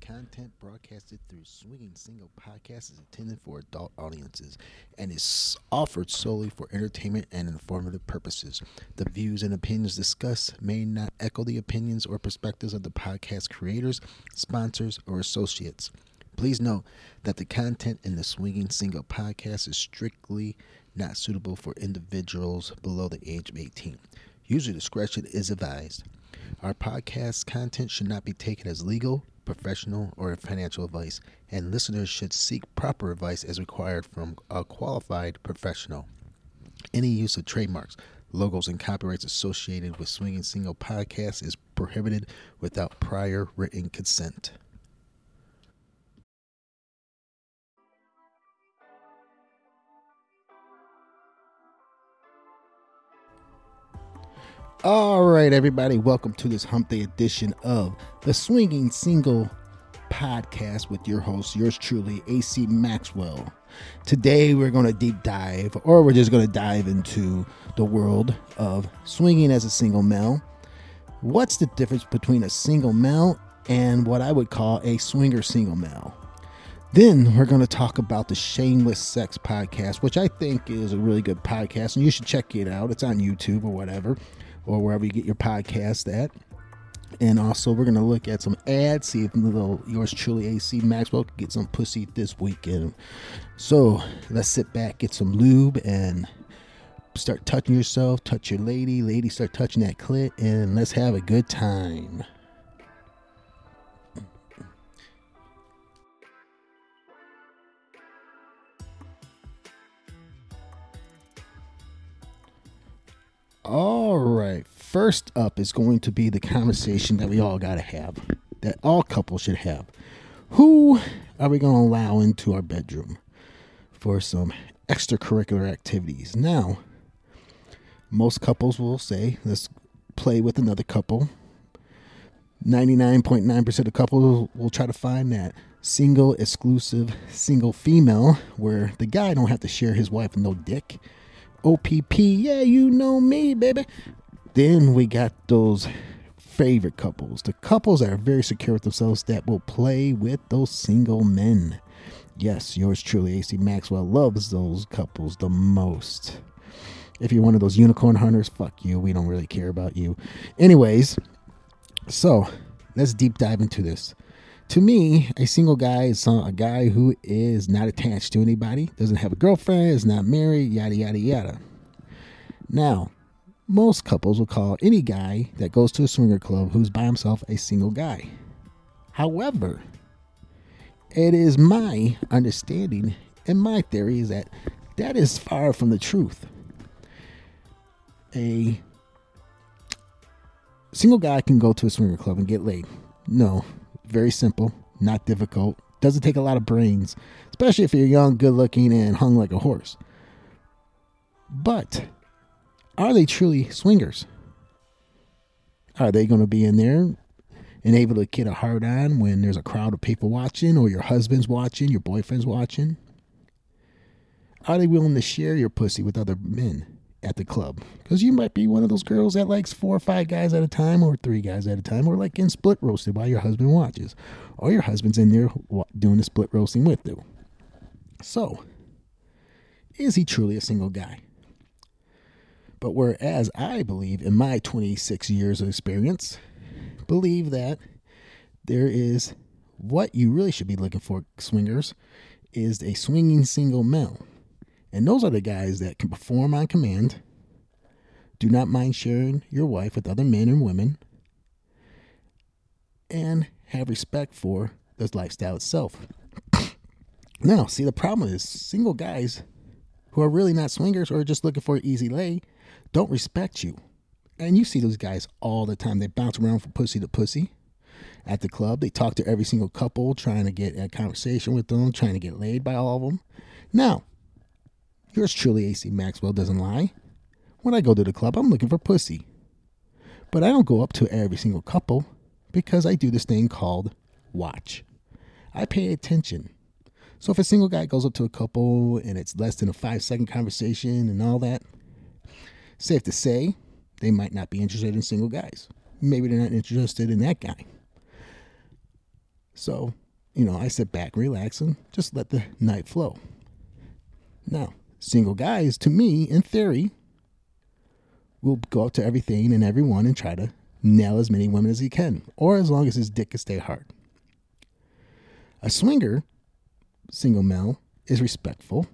content broadcasted through Swinging Single Podcast is intended for adult audiences and is offered solely for entertainment and informative purposes. The views and opinions discussed may not echo the opinions or perspectives of the podcast creators, sponsors, or associates. Please note that the content in the Swinging Single Podcast is strictly not suitable for individuals below the age of 18. User discretion is advised. Our podcast content should not be taken as legal, professional, or financial advice, and listeners should seek proper advice as required from a qualified professional. Any use of trademarks, logos, and copyrights associated with Swinging Single Podcast is prohibited without prior written consent. All right, everybody, welcome to this Hump Day edition of the Swinging Single Podcast with your host, yours truly, AC Maxwell. Today, we're going to deep dive, or we're just going to dive into the world of swinging as a single male. What's the difference between a single male and what I would call a swinger single male? Then we're going to talk about the Shameless Sex podcast, which I think is a really good podcast, and you should check it out. It's on YouTube or whatever or wherever you get your podcast at. And also, we're gonna look at some ads, see if little yours truly AC Maxwell can get some pussy this weekend. So let's sit back, get some lube, and start touching yourself, touch your lady, lady start touching that clit, and let's have a good time. All right. First up is going to be the conversation that we all got to have, that all couples should have. Who are we going to allow into our bedroom for some extracurricular activities? Now, most couples will say, let's play with another couple. 99.9% of couples will try to find that single, exclusive, single female where the guy don't have to share his wife with no dick OPP, yeah, you know me, baby. Then we got those favorite couples, the couples that are very secure with themselves that will play with those single men. Yes, yours truly, AC Maxwell, loves those couples the most. If you're one of those unicorn hunters, fuck you. We don't really care about you. Anyways, so let's deep dive into this to me, a single guy is a guy who is not attached to anybody, doesn't have a girlfriend, is not married, yada, yada, yada. Now, most couples will call any guy that goes to a swinger club who's by himself a single guy. However, it is my understanding and my theory is that that is far from the truth. A single guy can go to a swinger club and get laid. No, very simple, not difficult. Doesn't take a lot of brains, especially if you're young, good looking, and hung like a horse. But are they truly swingers? Are they going to be in there and able to get a hard on when there's a crowd of people watching, or your husband's watching, your boyfriend's watching? Are they willing to share your pussy with other men? At the club. Because you might be one of those girls that likes four or five guys at a time or three guys at a time or like in split roasted while your husband watches or your husband's in there doing the split roasting with you. So is he truly a single guy? But whereas i believe in my 26 years of experience believe that there is what you really should be looking for swingers is a swinging single male and those are the guys that can perform on command, do not mind sharing your wife with other men and women, and have respect for the lifestyle itself. now, see, the problem is single guys who are really not swingers or just looking for an easy lay don't respect you. And you see those guys all the time. They bounce around from pussy to pussy at the club. They talk to every single couple, trying to get a conversation with them, trying to get laid by all of them. Now, Yours truly, AC Maxwell, doesn't lie. When I go to the club, I'm looking for pussy. But I don't go up to every single couple because I do this thing called watch. I pay attention. So if a single guy goes up to a couple and it's less than a five second conversation and all that, safe to say they might not be interested in single guys. Maybe they're not interested in that guy. So, you know, I sit back, relax, and just let the night flow. Now, single guys, to me, in theory, will go up to everything and everyone and try to nail as many women as he can, or as long as his dick can stay hard. A swinger, single male, is respectful,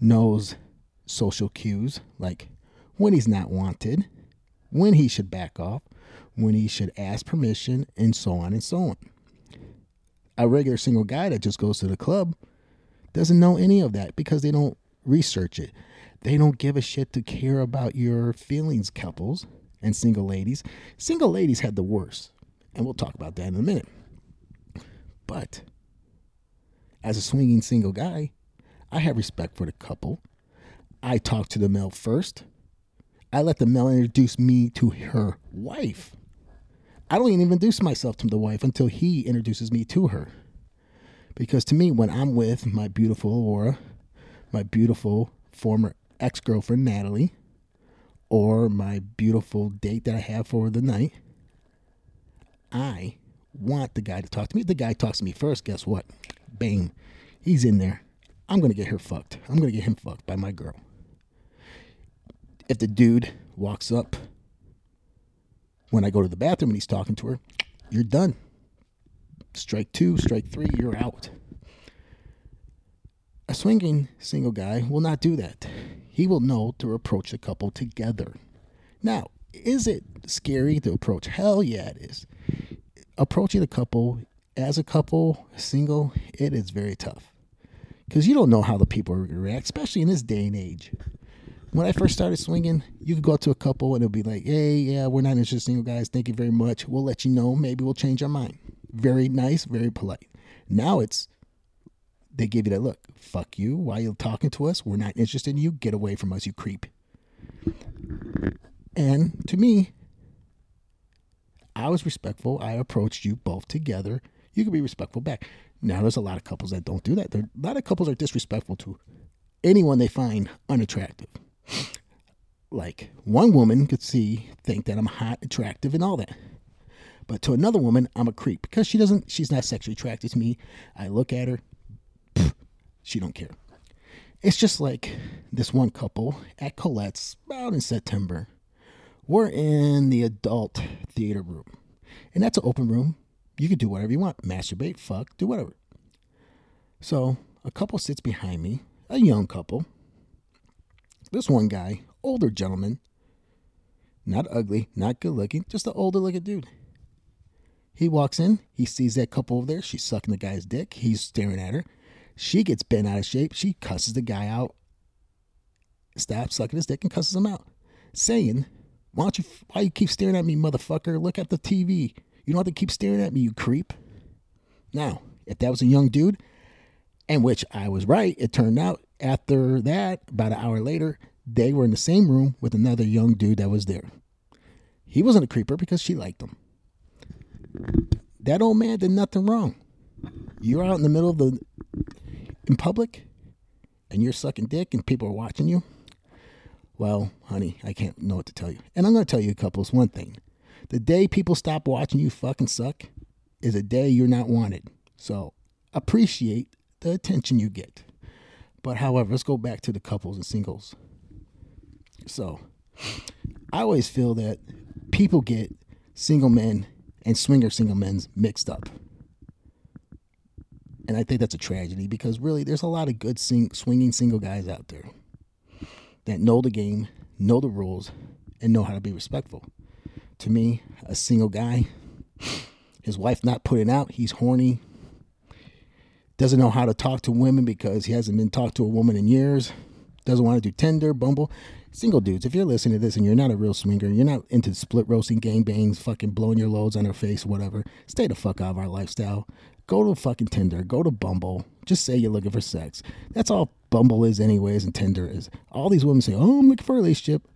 knows social cues like when he's not wanted, when he should back off, when he should ask permission, and so on and so on. A regular single guy that just goes to the club doesn't know any of that because they don't research it. They don't give a shit to care about your feelings, couples and single ladies. Single ladies had the worst, and we'll talk about that in a minute. But as a swinging single guy, I have respect for the couple. I talk to the male first. I let the male introduce me to her wife. I don't even introduce myself to the wife until he introduces me to her. Because to me, when I'm with my beautiful Aura, my beautiful former ex girlfriend Natalie, or my beautiful date that I have for the night, I want the guy to talk to me. If the guy talks to me first, guess what? Bang. He's in there. I'm going to get her fucked. I'm going to get him fucked by my girl. If the dude walks up when I go to the bathroom and he's talking to her, you're done. Strike two, strike three, you're out. A swinging single guy will not do that. He will know to approach a couple together. Now, is it scary to approach? Hell yeah, it is. Approaching a couple as a couple, single, it is very tough. Because you don't know how the people react, especially in this day and age. When I first started swinging, you could go up to a couple and it'll be like, hey, yeah, we're not interested single guys. Thank you very much. We'll let you know. Maybe we'll change our mind. Very nice, very polite. Now it's, they give you that look. Fuck you. Why you talking to us? We're not interested in you. Get away from us, you creep. And to me, I was respectful. I approached you both together. You can be respectful back. Now, there's a lot of couples that don't do that. There, a lot of couples are disrespectful to anyone they find unattractive. Like one woman could see, think that I'm hot, attractive, and all that. But to another woman, I'm a creep because she doesn't. She's not sexually attracted to me. I look at her, pff, she don't care. It's just like this one couple at Colette's about in September. We're in the adult theater room, and that's an open room. You can do whatever you want, masturbate, fuck, do whatever. So a couple sits behind me, a young couple. This one guy, older gentleman, not ugly, not good looking, just an older looking dude. He walks in, he sees that couple over there. She's sucking the guy's dick. He's staring at her. She gets bent out of shape. She cusses the guy out, stops sucking his dick, and cusses him out, saying, "Why don't you? Why you keep staring at me, motherfucker? Look at the TV. You don't have to keep staring at me, you creep." Now, if that was a young dude, and which I was right, it turned out after that, about an hour later, they were in the same room with another young dude that was there. He wasn't a creeper because she liked him. That old man did nothing wrong. You're out in the middle of the in public and you're sucking dick and people are watching you. Well, honey, I can't know what to tell you. And I'm going to tell you couples one thing. The day people stop watching you fucking suck is a day you're not wanted. So, appreciate the attention you get. But however, let's go back to the couples and singles. So, I always feel that people get single men and swinger single men's mixed up. And I think that's a tragedy because really there's a lot of good sing- swinging single guys out there that know the game, know the rules, and know how to be respectful. To me, a single guy, his wife not putting out, he's horny, doesn't know how to talk to women because he hasn't been talked to a woman in years, doesn't want to do Tinder, Bumble. Single dudes, if you're listening to this and you're not a real swinger, you're not into split roasting gangbangs, fucking blowing your loads on her face, whatever, stay the fuck out of our lifestyle. Go to fucking Tinder, go to Bumble. Just say you're looking for sex. That's all Bumble is, anyways, and Tinder is. All these women say, oh, I'm looking for a relationship.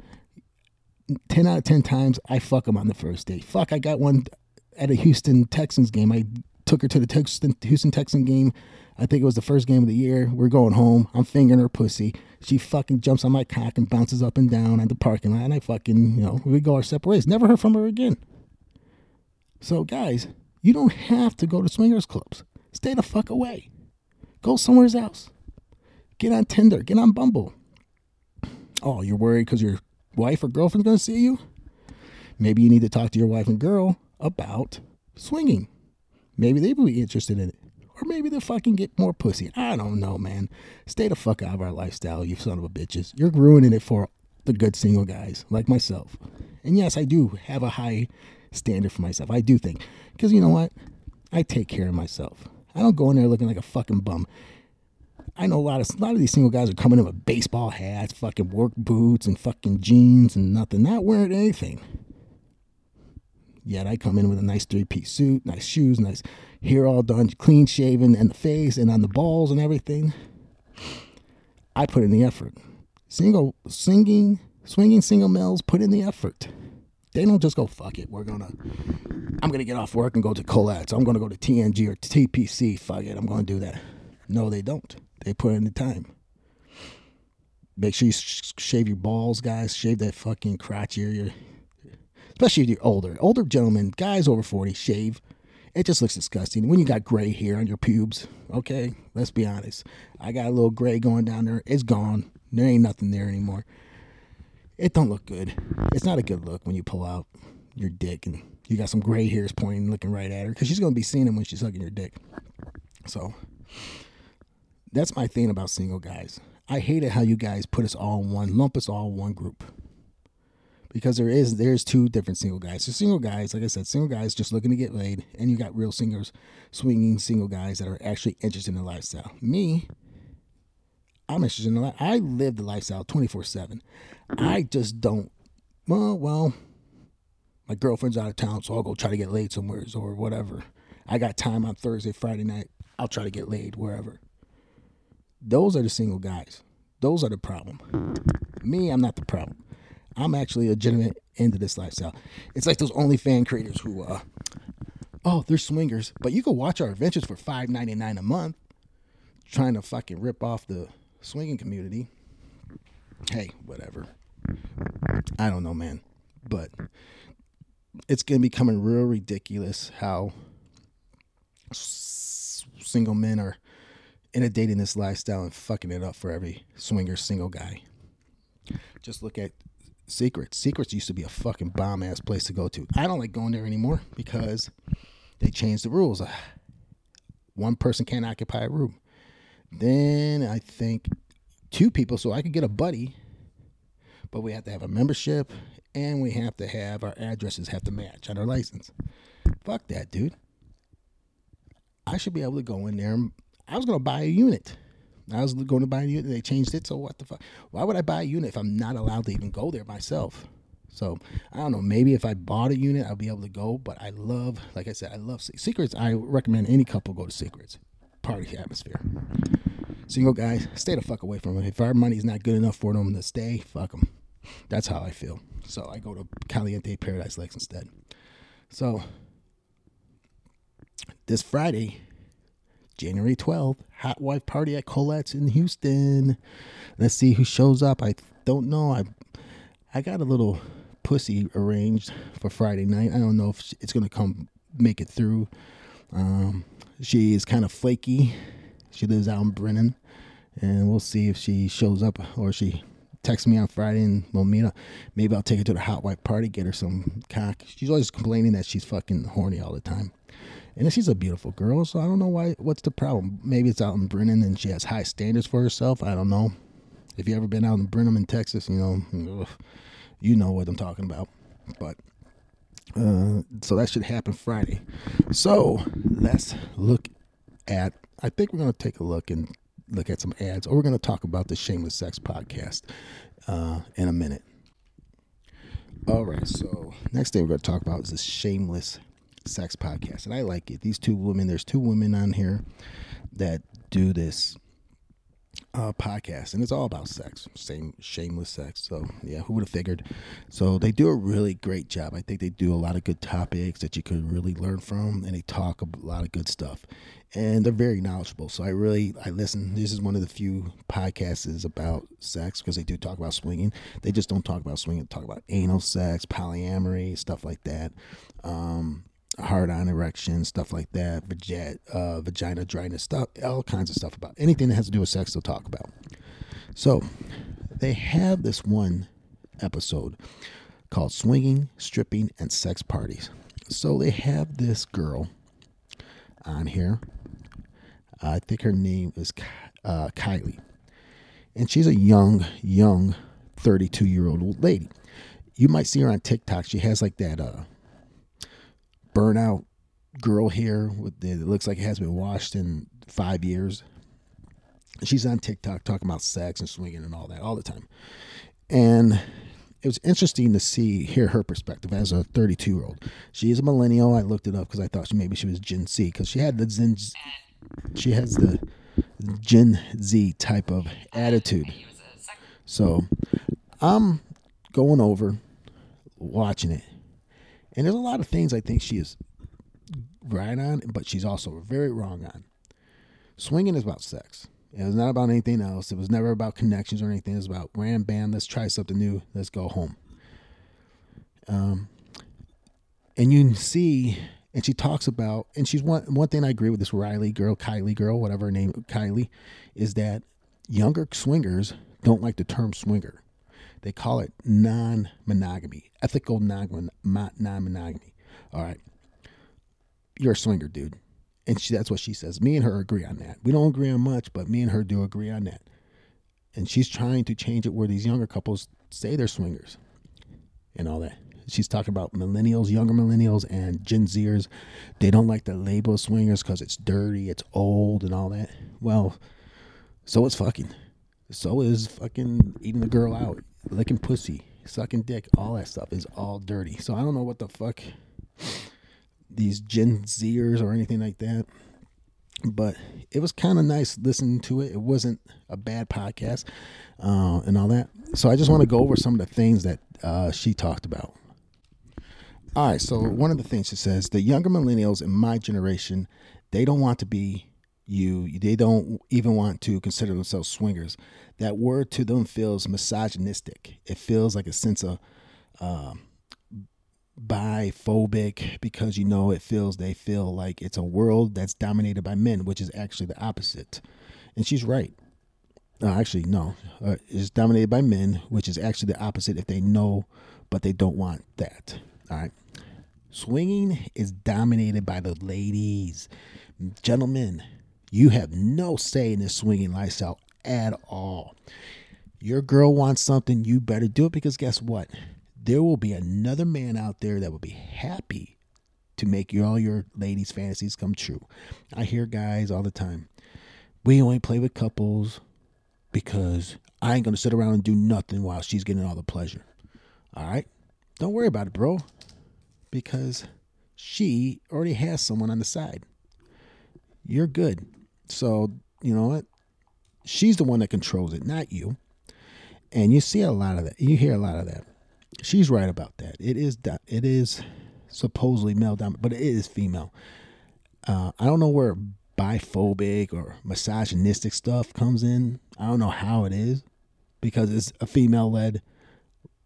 10 out of 10 times, I fuck them on the first date. Fuck, I got one at a Houston Texans game. I took her to the Houston, Houston Texan game. I think it was the first game of the year. We're going home. I'm fingering her pussy. She fucking jumps on my cock and bounces up and down at the parking lot. And I fucking, you know, we go our separate ways. Never heard from her again. So, guys, You don't have to go to swingers clubs. Stay the fuck away. Go somewhere else. Get on Tinder. Get on Bumble. Oh, you're worried because your wife or girlfriend's going to see you? Maybe you need to talk to your wife and girl about swinging. Maybe they will be interested in it. Or maybe they'll fucking get more pussy. I don't know, man. Stay the fuck out of our lifestyle, you son of a bitches. You're ruining it for the good single guys like myself. And yes, I do have a high standard for myself. I do think. Because you know what? I take care of myself. I don't go in there looking like a fucking bum. I know a lot of a lot of these single guys are coming in with baseball hats, fucking work boots, and fucking jeans and nothing, not wearing anything. Yet I come in with a nice three piece suit, nice shoes, nice hair all done, clean shaven, and the face and on the balls and everything. I put in the effort. Single singing, swinging single males put in the effort. They don't just go fuck it. We're gonna. I'm gonna get off work and go to Colette's. I'm gonna go to TNG or TPC. Fuck it. I'm gonna do that. No, they don't. They put in the time. Make sure you sh- shave your balls, guys. Shave that fucking crotch area especially if you're older. Older gentlemen, guys over 40, shave. It just looks disgusting. When you got gray hair on your pubes, okay? Let's be honest. I got a little gray going down there. It's gone. There ain't nothing there anymore. It don't look good. It's not a good look when you pull out your dick and you got some gray hairs pointing, looking right at her because she's gonna be seeing them when she's hugging your dick. So that's my thing about single guys. I hate it how you guys put us all in one, lump us all in one group because there is there's two different single guys. So single guys, like I said, single guys just looking to get laid, and you got real singers, swinging single guys that are actually interested in the lifestyle. Me, I'm interested in the life. I live the lifestyle 24 seven. I just don't. Well, well, my girlfriend's out of town, so I'll go try to get laid somewhere or whatever. I got time on Thursday, Friday night. I'll try to get laid wherever. Those are the single guys. Those are the problem. Me, I'm not the problem. I'm actually legitimate into this lifestyle. It's like those OnlyFan creators who, uh, oh, they're swingers, but you can watch our adventures for five ninety nine a month, trying to fucking rip off the swinging community. Hey, whatever. I don't know, man, but it's gonna be becoming real ridiculous how s- single men are inundating this lifestyle and fucking it up for every swinger single guy. Just look at Secrets. Secrets used to be a fucking bomb ass place to go to. I don't like going there anymore because they changed the rules. Ah, one person can't occupy a room. Then I think two people, so I could get a buddy, but we have to have a membership and we have to have our addresses have to match on our license. Fuck that, dude. I should be able to go in there. I was gonna buy a unit. I was going to buy a unit. They changed it. So what the fuck? Why would I buy a unit if I'm not allowed to even go there myself? So I don't know. Maybe if I bought a unit, I'll be able to go. But I love, like I said, I love secrets. I recommend any couple go to secrets. Party atmosphere. Single guys, stay the fuck away from them. If our money's not good enough for them to stay, fuck them. That's how I feel. So I go to Caliente Paradise Lakes instead. So this Friday, January 12th, hot wife party at Colette's in Houston. Let's see who shows up. I don't know. I I got a little pussy arranged for Friday night. I don't know if it's gonna come make it through. Um, she is kind of flaky. She lives out in Brenham, and we'll see if she shows up or she texts me on Friday and we'll meet up. Maybe I'll take her to the hot wife party, get her some cock. She's always complaining that she's fucking horny all the time. And she's a beautiful girl, so I don't know why. What's the problem? Maybe it's out in Brenham and she has high standards for herself. I don't know. If you ever been out in Brenham in Texas, you know, you know what I'm talking about. But uh, so that should happen Friday. So let's look at. I think we're going to take a look and look at some ads, or we're going to talk about the Shameless Sex podcast uh, in a minute. All right. So next thing we're going to talk about is the Shameless sex podcast, and I like it. These two women, there's two women on here that do this uh, podcast, and it's all about sex, same shameless sex. So yeah, who would have figured? So they do a really great job. I think they do a lot of good topics that you could really learn from, and they talk a lot of good stuff, and they're very knowledgeable. So I really I listen. This is one of the few podcasts about sex because they do talk about swinging. They just don't talk about swinging. They talk about anal sex, polyamory, stuff like that. Um, hard on erection, stuff like that, vagina, uh, vagina dryness, stuff, all kinds of stuff about anything that has to do with sex. They'll talk about. So they have this one episode called "Swinging, Stripping, and Sex Parties." So they have this girl on here. I think her name is uh, Kylie, and she's a young, young, thirty-two-year-old lady. You might see her on TikTok. She has like that uh, burnout girl here with the, it looks like it has been washed in five years. She's on TikTok talking about sex and swinging and all that all the time. And it was interesting to see hear her perspective as a 32 year old. She is a millennial. I looked it up because I thought she, maybe she was Gen Z because she had the Zen, she has the Gen Z type of attitude. So I'm going over watching it and there's a lot of things I think she is right on, but she's also very wrong on. Swinging is about sex. It was not about anything else. It was never about connections or anything. It was about ram bam, let's try something new. Let's go home. Um, and you see, and she talks about, and she's one one thing I agree with this Riley girl, Kylie girl, whatever her name, Kylie, is that younger swingers don't like the term swinger. They call it non monogamy, ethical non monogamy. All right. You're a swinger, dude. And she, that's what she says. Me and her agree on that. We don't agree on much, but me and her do agree on that. And she's trying to change it where these younger couples say they're swingers and all that. She's talking about millennials, younger millennials, and Gen Zers. They don't like the label swingers because it's dirty, it's old, and all that. Well, so it's fucking. So is fucking eating the girl out licking pussy, sucking dick, all that stuff is all dirty. So I don't know what the fuck these Gen Zers or anything like that. But it was kind of nice listening to it. It wasn't a bad podcast uh, and all that. So I just want to go over some of the things that uh, she talked about. All right. So one of the things she says the younger millennials in my generation, they don't want to be you. They don't even want to consider themselves swingers. That word to them feels misogynistic. It feels like a sense of uh, biphobic because you know it feels they feel like it's a world that's dominated by men, which is actually the opposite. And she's right. Actually, no. Uh, it's dominated by men, which is actually the opposite if they know, but they don't want that. All right. Swinging is dominated by the ladies. Gentlemen, you have no say in this swinging lifestyle at all. Your girl wants something, you better do it because guess what? There will be another man out there that will be happy to make your, all your ladies' fantasies come true. I hear guys all the time. We only play with couples because I ain't gonna sit around and do nothing while she's getting all the pleasure. All right? Don't worry about it, bro. Because she already has someone on the side. You're good. So, you know what? She's the one that controls it, not you. And you see a lot of that. You hear a lot of that. She's right about that. It is it is supposedly male dominant, but it is female. Uh, I don't know where biphobic or misogynistic stuff comes in. I don't know how it is because it's a female led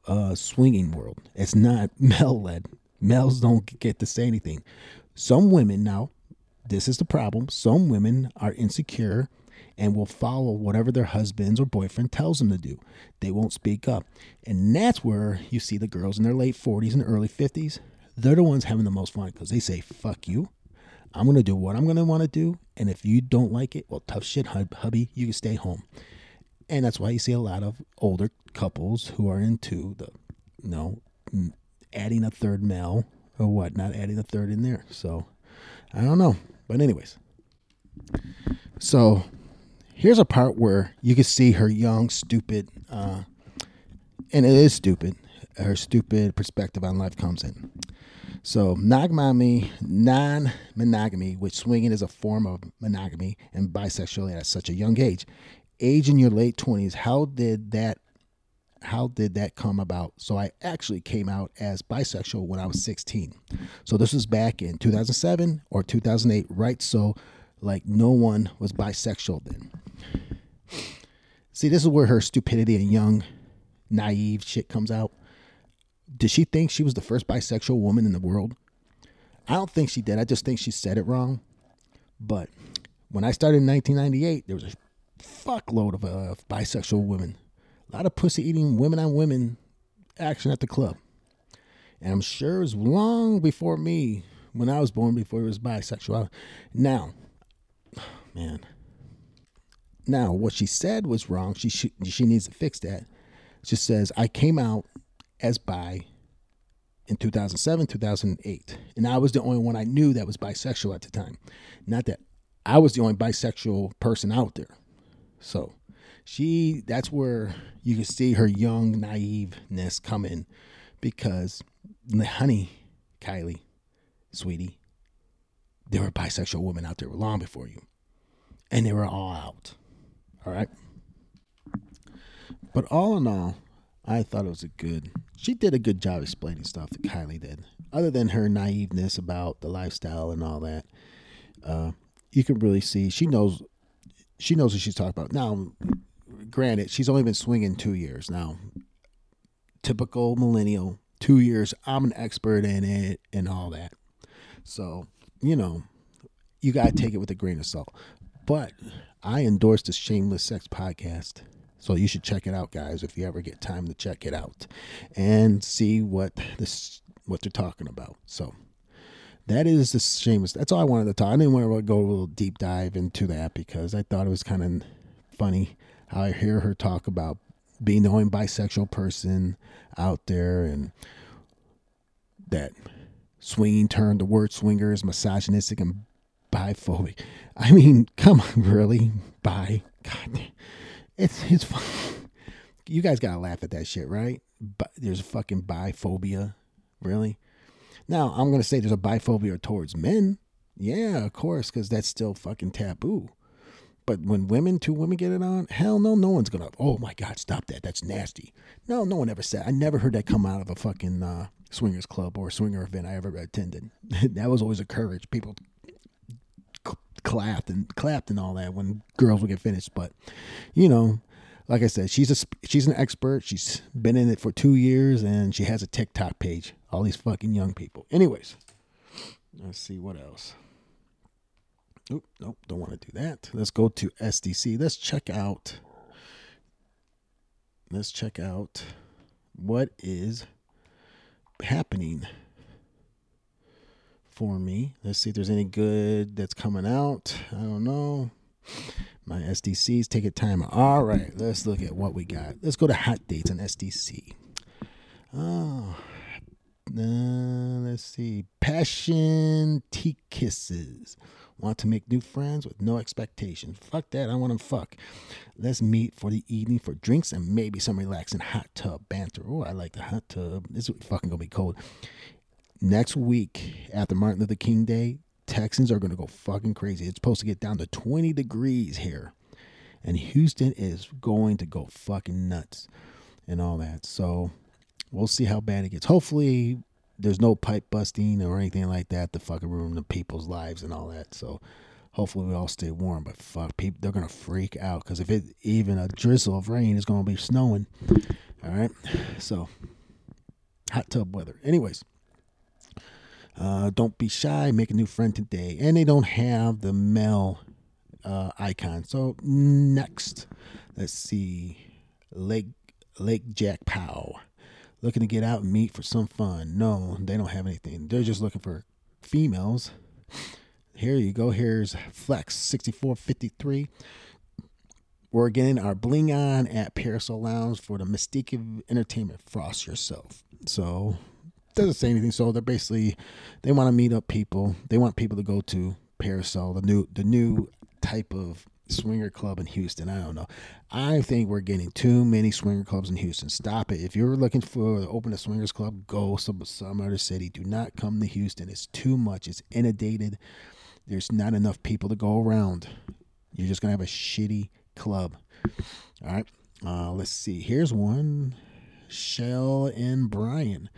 uh, swinging world. It's not male led. Males don't get to say anything. Some women now this is the problem. Some women are insecure and will follow whatever their husbands or boyfriend tells them to do. They won't speak up. And that's where you see the girls in their late 40s and early 50s. They're the ones having the most fun because they say, fuck you. I'm going to do what I'm going to want to do. And if you don't like it, well, tough shit, hubby, you can stay home. And that's why you see a lot of older couples who are into the, you know, adding a third male or what, not adding a third in there. So I don't know. But anyways, so here's a part where you can see her young, stupid, uh, and it is stupid. Her stupid perspective on life comes in. So monogamy, non-monogamy, which swinging is a form of monogamy and bisexuality at such a young age. Age in your late twenties, how did that how did that come about? So I actually came out as bisexual when I was 16. So this was back in 2007 or 2008, right? So like no one was bisexual then. See, this is where her stupidity and young, naive shit comes out. Did she think she was the first bisexual woman in the world? I don't think she did. I just think she said it wrong. But when I started in 1998, there was a fuckload of uh, bisexual women. A lot of pussy eating women on women action at the club. And I'm sure it was long before me, when I was born, before it was bisexual. Now, man. Now, what she said was wrong. She she, she needs to fix that. She says, I came out as bi in 2007, 2008. And I was the only one I knew that was bisexual at the time. Not that I was the only bisexual person out there. So she, that's where you can see her young naiveness come in because, honey, Kylie, sweetie, there were bisexual women out there long before you. And they were all out. All right. But all in all, I thought it was a good. She did a good job explaining stuff that Kylie did. Other than her naiveness about the lifestyle and all that, uh, you can really see she knows. She knows what she's talking about. Now, granted, she's only been swinging two years now. Typical millennial, two years. I'm an expert in it and all that. So you know, you gotta take it with a grain of salt. But I endorse the Shameless Sex podcast. So you should check it out, guys, if you ever get time to check it out and see what this what they're talking about. So that is the shameless. That's all I wanted to talk. I didn't want to go a little deep dive into that because I thought it was kind of funny I hear her talk about being the only bisexual person out there and that swinging term, the word swinger is misogynistic and biphobic. I mean, come on, really? Bi? God, it's it's fun. You guys gotta laugh at that shit, right? But there's a fucking biphobia, really. Now I'm gonna say there's a biphobia towards men. Yeah, of course, because that's still fucking taboo. But when women, two women get it on, hell no, no one's gonna. Oh my god, stop that. That's nasty. No, no one ever said. I never heard that come out of a fucking uh, swingers club or swinger event I ever attended. that was always a courage. People clapped and clapped and all that when girls would get finished. But you know, like I said, she's a she's an expert. She's been in it for two years and she has a TikTok page. All these fucking young people. Anyways, let's see what else. Oop, nope, don't want to do that. Let's go to SDC. Let's check out. Let's check out what is happening for me. Let's see if there's any good that's coming out. I don't know. My SDCs take a time. All right, let's look at what we got. Let's go to hot dates on SDC. Oh, uh, let's see. Passion tea kisses. Want to make new friends with no expectations. Fuck that. I want to fuck. Let's meet for the evening for drinks and maybe some relaxing hot tub banter. Oh, I like the hot tub. This is fucking gonna be cold next week after Martin Luther King Day, Texans are to go fucking crazy. It's supposed to get down to 20 degrees here. And Houston is going to go fucking nuts and all that. So we'll see how bad it gets. Hopefully, there's no pipe busting or anything like that to fucking ruin the people's lives and all that. So hopefully we all stay warm. But fuck, people, they're gonna freak out because if it even a drizzle of rain is gonna be snowing. All right, so hot tub weather. Anyways, uh, don't be shy, make a new friend today. And they don't have the male uh, icon. So next, let's see, Lake Lake Jack Pow, looking to get out and meet for some fun. No, they don't have anything. They're just looking for females. Here you go. Here's Flex sixty four fifty three. We're getting our bling on at Parasol Lounge for the Mystique of Entertainment. Frost yourself. So doesn't say anything. So they're basically they want to meet up people. They want people to go to Parasol, the new the new type of swinger club in Houston. I don't know. I think we're getting too many swinger clubs in Houston. Stop it. If you're looking for to open a swingers club, go some some other city. Do not come to Houston. It's too much. It's inundated. There's not enough people to go around. You're just gonna have a shitty club. All right. Uh, let's see. Here's one. Shell and Brian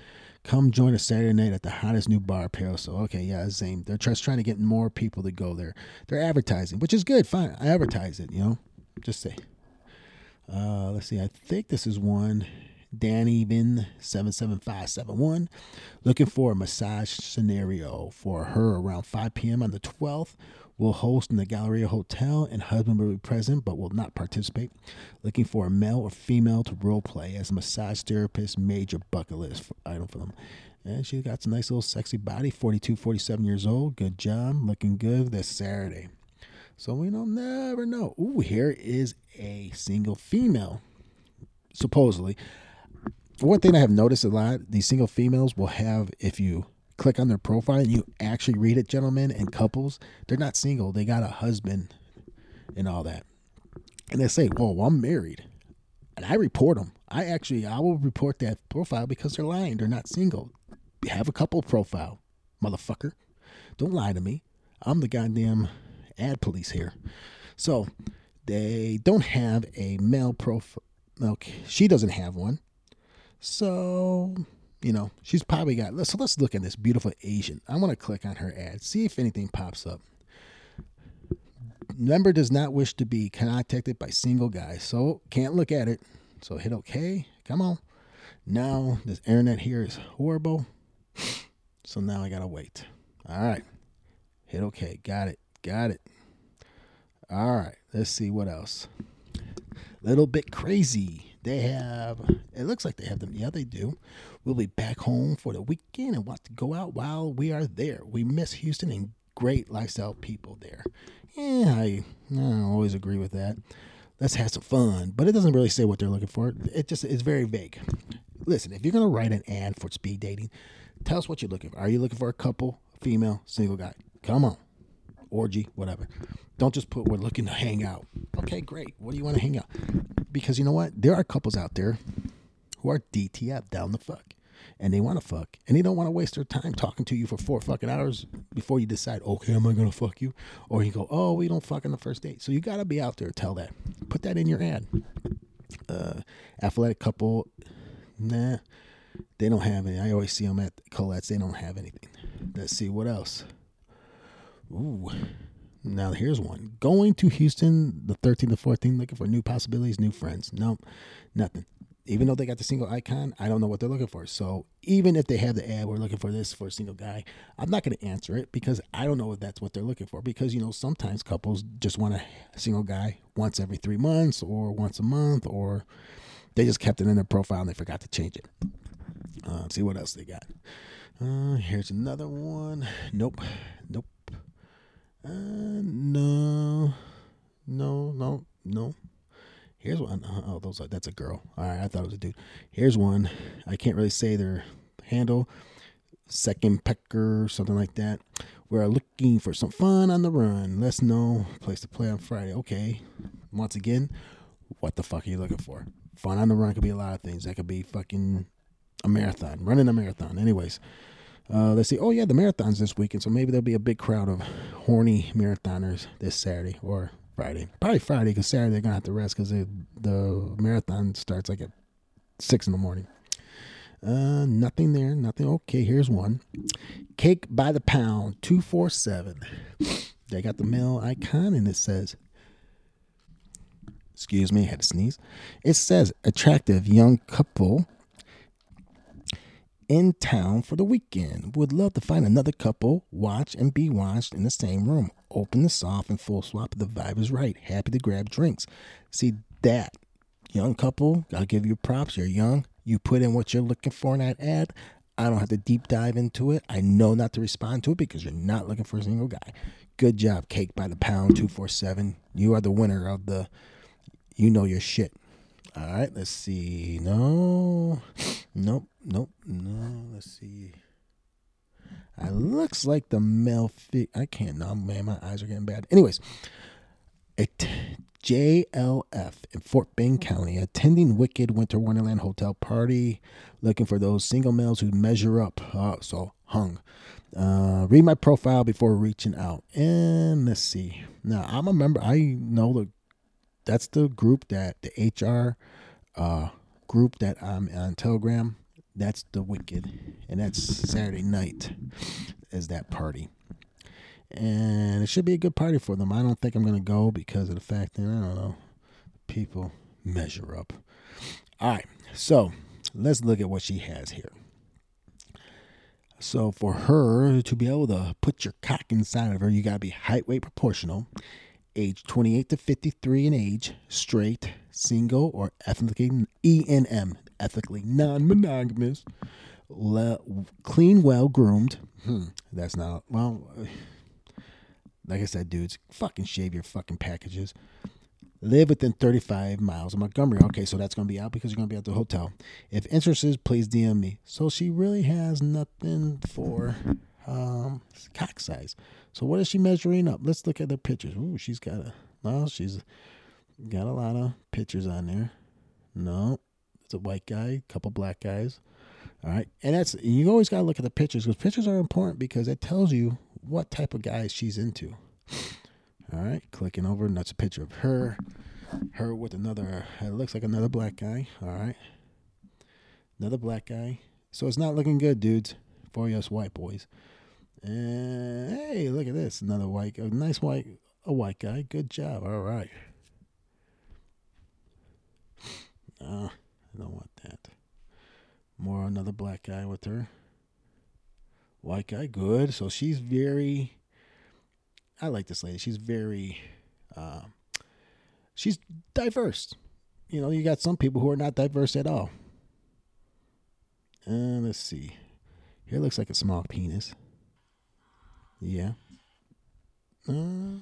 come join us Saturday night at the hottest new bar, Parasol. Okay, yeah, same. They're just trying to get more people to go there. They're advertising, which is good. Fine, I advertise it. You know, just say. Uh, let's see. I think this is one. Danny Vin 77571. Looking for a massage scenario for her around 5 p.m. on the 12th. Will host in the Galleria Hotel and husband will be present but will not participate. Looking for a male or female to role play as a massage therapist, major bucket list item for them. And she got some nice little sexy body, 42, 47 years old. Good job. Looking good this Saturday. So we don't never know. Ooh, here is a single female, supposedly. One thing I have noticed a lot, these single females will have, if you click on their profile and you actually read it, gentlemen and couples, they're not single. They got a husband and all that. And they say, "Well, I'm married," and I report them. I actually I will report that profile because they're lying. They're not single. Have a couple profile, motherfucker. Don't lie to me. I'm the goddamn ad police here. So they don't have a male profile. Okay, she doesn't have one. So you know, she's probably got. So let's look at this beautiful Asian. I want to click on her ad, see if anything pops up. Member does not wish to be contacted by single guys, so can't look at it. So hit OK. Come on. Now this internet here is horrible. So now I gotta wait. All right. Hit OK. Got it. Got it. All right. Let's see what else. Little bit crazy. They have. It looks like they have them. Yeah, they do. We'll be back home for the weekend and want to go out while we are there. We miss Houston and great lifestyle people there. Yeah, I, I always agree with that. Let's have some fun, but it doesn't really say what they're looking for. It just it's very vague. Listen, if you're gonna write an ad for speed dating, tell us what you're looking for. Are you looking for a couple, female, single guy? Come on, orgy, whatever. Don't just put we're looking to hang out. Okay, great. What do you want to hang out? Because you know what? There are couples out there who are DTF down the fuck and they want to fuck and they don't want to waste their time talking to you for four fucking hours before you decide, okay, am I to fuck you? Or you go, oh, we don't fuck on the first date. So you got to be out there. Tell that. Put that in your ad. Uh, athletic couple, nah, they don't have any. I always see them at Colette's. They don't have anything. Let's see what else. Ooh. Now here's one. Going to Houston the 13th to 14th, looking for new possibilities, new friends. Nope, nothing even though they got the single icon, I don't know what they're looking for. So even if they have the ad, we're looking for this for a single guy, I'm not going to answer it because I don't know if that's what they're looking for. Because, you know, sometimes couples just want a single guy once every three months or once a month, or they just kept it in their profile and they forgot to change it. Uh, see what else they got. Uh, here's another one. Nope. Nope. Uh, no. No, no, no. Here's one. Uh, oh, those are, that's a girl. All right, I thought it was a dude. Here's one. I can't really say their handle. Second pecker, something like that. We're looking for some fun on the run. Let's know place to play on Friday. Okay. Once again, what the fuck are you looking for? Fun on the run could be a lot of things. That could be fucking a marathon, running a marathon. Anyways, uh, let's see. Oh yeah, the marathon's this weekend, so maybe there'll be a big crowd of horny marathoners this Saturday or Friday. Probably Friday because Saturday they're gonna have to rest because the marathon starts like at six in the morning. Uh, nothing there. Nothing. Okay, here's one. Cake by the pound, two four seven. They got the mail icon and it says. Excuse me, I had to sneeze. It says attractive young couple in town for the weekend. Would love to find another couple, watch and be watched in the same room. Open the soft and full swap. The vibe is right. Happy to grab drinks. See that young couple. I'll give you props. You're young. You put in what you're looking for in that ad. I don't have to deep dive into it. I know not to respond to it because you're not looking for a single guy. Good job, Cake by the Pound 247. You are the winner of the You Know Your Shit. All right, let's see. No, nope, nope, no. Let's see. It looks like the male fit. I can't. No, man, my eyes are getting bad. Anyways, it JLF in Fort Bend County attending Wicked Winter Wonderland Hotel party, looking for those single males who measure up. Uh, so hung. Uh, read my profile before reaching out. And let's see. Now I'm a member. I know the that's the group that the HR uh, group that I'm on Telegram. That's the Wicked, and that's Saturday night is that party, and it should be a good party for them. I don't think I'm gonna go because of the fact that I don't know people measure up. All right, so let's look at what she has here. So for her to be able to put your cock inside of her, you gotta be height weight proportional, age 28 to 53 in age, straight, single, or ethnically ENM, ethically non-monogamous, le- clean, well groomed. Hmm, that's not well. Like I said, dudes, fucking shave your fucking packages. Live within 35 miles of Montgomery. Okay, so that's going to be out because you're going to be at the hotel. If interested, please DM me. So she really has nothing for um, cock size. So what is she measuring up? Let's look at the pictures. Ooh, she's got a, well, she's got a lot of pictures on there. No, it's a white guy, a couple black guys. All right. And that's, you always got to look at the pictures because pictures are important because it tells you what type of guys she's into. All right, clicking over, and that's a picture of her. Her with another, it looks like another black guy. All right. Another black guy. So it's not looking good, dudes, for us white boys. And hey, look at this. Another white, a nice white, a white guy. Good job. All right. Uh, I don't want that. More another black guy with her. White guy, good. So she's very I like this lady. She's very, uh, she's diverse. You know, you got some people who are not diverse at all. Uh, let's see. Here looks like a small penis. Yeah. Uh,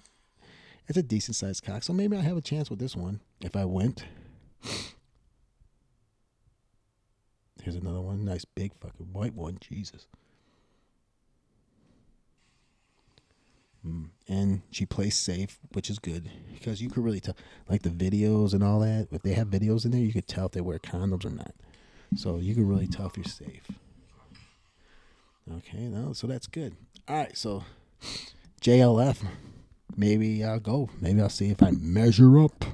it's a decent sized cock, so maybe I have a chance with this one if I went. Here's another one. Nice big fucking white one. Jesus. Mm. And she plays safe, which is good because you could really tell, like the videos and all that. If they have videos in there, you could tell if they wear condoms or not. So you can really tell if you're safe. Okay, no, so that's good. All right, so JLF, maybe I'll go. Maybe I'll see if I measure up.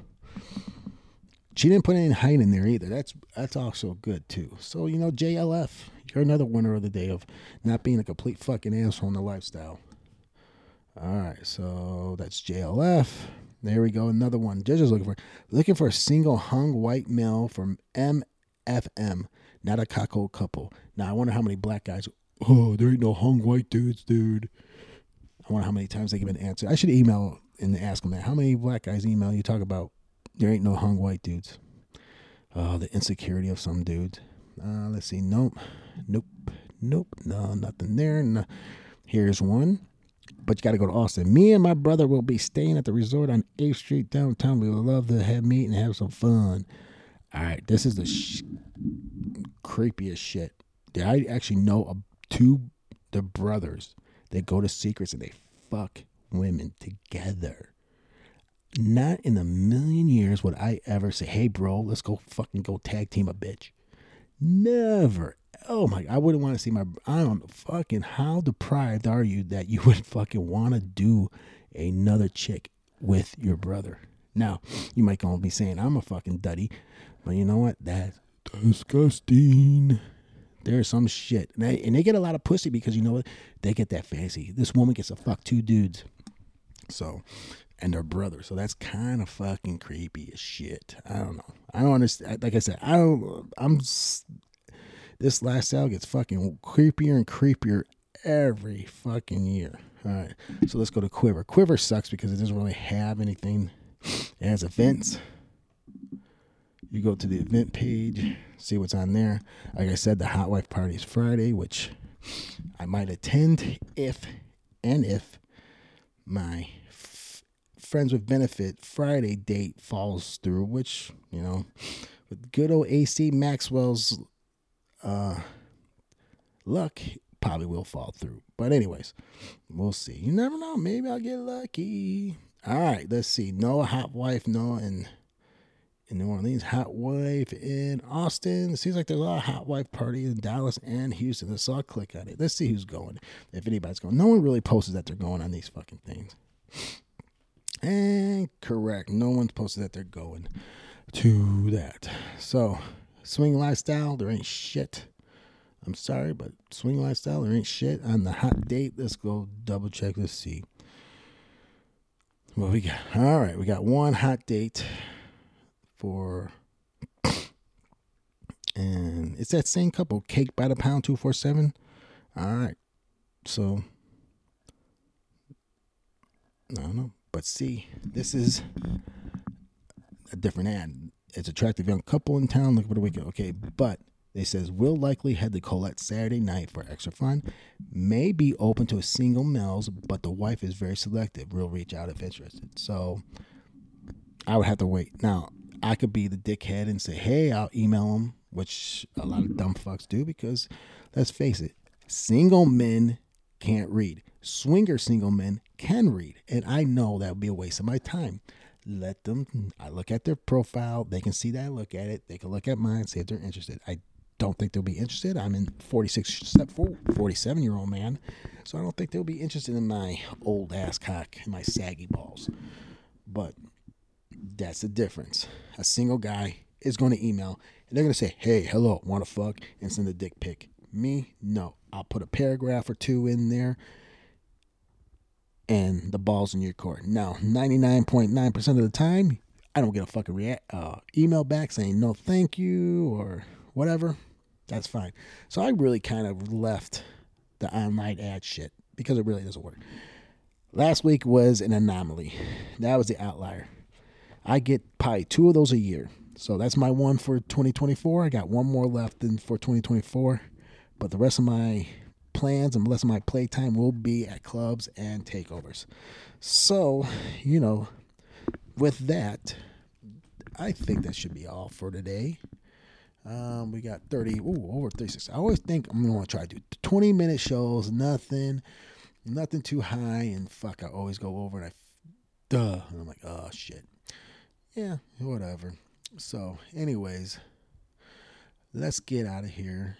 She didn't put any height in there either. That's that's also good too. So you know, JLF, you're another winner of the day of not being a complete fucking asshole in the lifestyle. All right, so that's JLF. There we go. Another one. Judges looking for looking for a single hung white male from MFM, not a cockle couple. Now I wonder how many black guys. Oh, there ain't no hung white dudes, dude. I wonder how many times they give an answer. I should email and ask them that. How many black guys email you talk about there ain't no hung white dudes? Oh, the insecurity of some dudes. Uh, let's see. Nope, nope, nope. No, nothing there. No. Here's one but you got to go to Austin. Me and my brother will be staying at the resort on 8th Street downtown. We would love to have meet and have some fun. All right, this is the sh- creepiest shit. I actually know two the brothers that go to secrets and they fuck women together. Not in a million years would I ever say, "Hey, bro, let's go fucking go tag team a bitch." Never, oh my, I wouldn't want to see my, I don't fucking, how deprived are you that you would fucking want to do another chick with your brother? Now, you might call be saying I'm a fucking duddy, but you know what? That's disgusting. There's some shit. And they, and they get a lot of pussy because you know what? They get that fancy. This woman gets to fuck two dudes. So, and her brother. So that's kind of fucking creepy as shit. I don't know. I don't understand. Like I said, I don't, I'm this lifestyle gets fucking creepier and creepier every fucking year. All right, so let's go to Quiver. Quiver sucks because it doesn't really have anything. It has events. You go to the event page, see what's on there. Like I said, the Hot Wife Party is Friday, which I might attend if and if my Friends with Benefit Friday date falls through, which, you know, with good old AC Maxwell's uh, luck probably will fall through. But anyways, we'll see. You never know. Maybe I'll get lucky. All right, let's see. Noah Hot Wife, Noah in in New Orleans, Hot Wife in Austin. It seems like there's a lot of Hot Wife party in Dallas and Houston. So I'll click on it. Let's see who's going. If anybody's going. No one really posts that they're going on these fucking things. And correct. No one's posted that they're going to that. So Swing lifestyle, there ain't shit. I'm sorry, but swing lifestyle, there ain't shit on the hot date. Let's go double check. Let's see. What we got? All right, we got one hot date for, And it's that same couple, Cake by the Pound 247. All right. So, I don't know. But see, this is a different ad. It's attractive young couple in town. Look for the weekend. Okay, but they says will likely head to Colette Saturday night for extra fun. May be open to a single males, but the wife is very selective. We'll reach out if interested. So I would have to wait. Now I could be the dickhead and say, "Hey, I'll email them," which a lot of dumb fucks do because let's face it, single men can't read. Swinger single men can read, and I know that would be a waste of my time. Let them i look at their profile they can see that i look at it they can look at mine see if they're interested. I don't think they'll be interested. I'm in 46 47 year old man so i don't think they'll be interested in my old ass cock and my saggy balls. But that's the difference. A single guy is going to email and they're going to say hey hello want to fuck? and send a dick pic. Me no. I'll put a paragraph or two in there and the ball's in your court. Now, 99.9% of the time, I don't get a fucking rea- uh, email back saying no thank you or whatever. That's fine. So I really kind of left the online ad shit because it really doesn't work. Last week was an anomaly. That was the outlier. I get probably two of those a year. So that's my one for 2024. I got one more left in for 2024. But the rest of my plans and less of my playtime will be at clubs and takeovers. So, you know, with that, I think that should be all for today. Um, we got 30, ooh, over 36. I always think I'm going to try to do 20 minute shows, nothing, nothing too high. And fuck, I always go over and I, duh. And I'm like, oh, shit. Yeah, whatever. So, anyways, let's get out of here.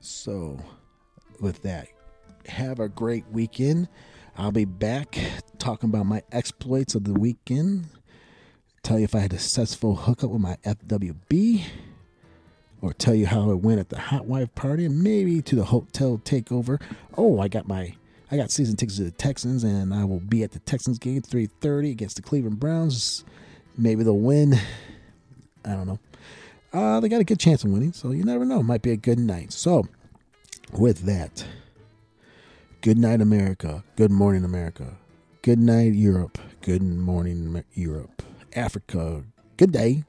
So, with that, have a great weekend. I'll be back talking about my exploits of the weekend. Tell you if I had a successful hookup with my FWB, or tell you how it went at the hot wife party, and maybe to the hotel takeover. Oh, I got my I got season tickets to the Texans, and I will be at the Texans game 3:30 against the Cleveland Browns. Maybe they'll win. I don't know uh, they got a good chance of winning. So you never know. Might be a good night. So, with that, good night, America. Good morning, America. Good night, Europe. Good morning, Europe. Africa, good day.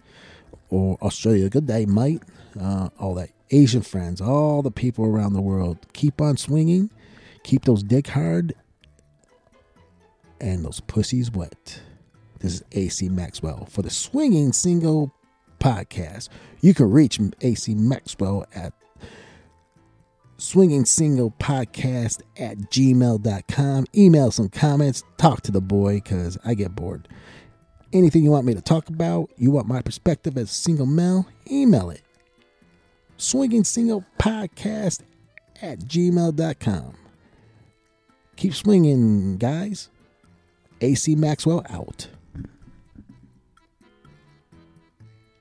Or Australia, good day, mate. Uh, all that Asian friends, all the people around the world. Keep on swinging. Keep those dick hard and those pussies wet. This is AC Maxwell for the Swinging Single podcast. You can reach AC Maxwell at swinging single podcast at gmail.com. Email some comments, talk to the boy because I get bored. Anything you want me to talk about, you want my perspective as a single male, email it. Swinging single podcast at gmail.com. Keep swinging, guys. AC Maxwell out.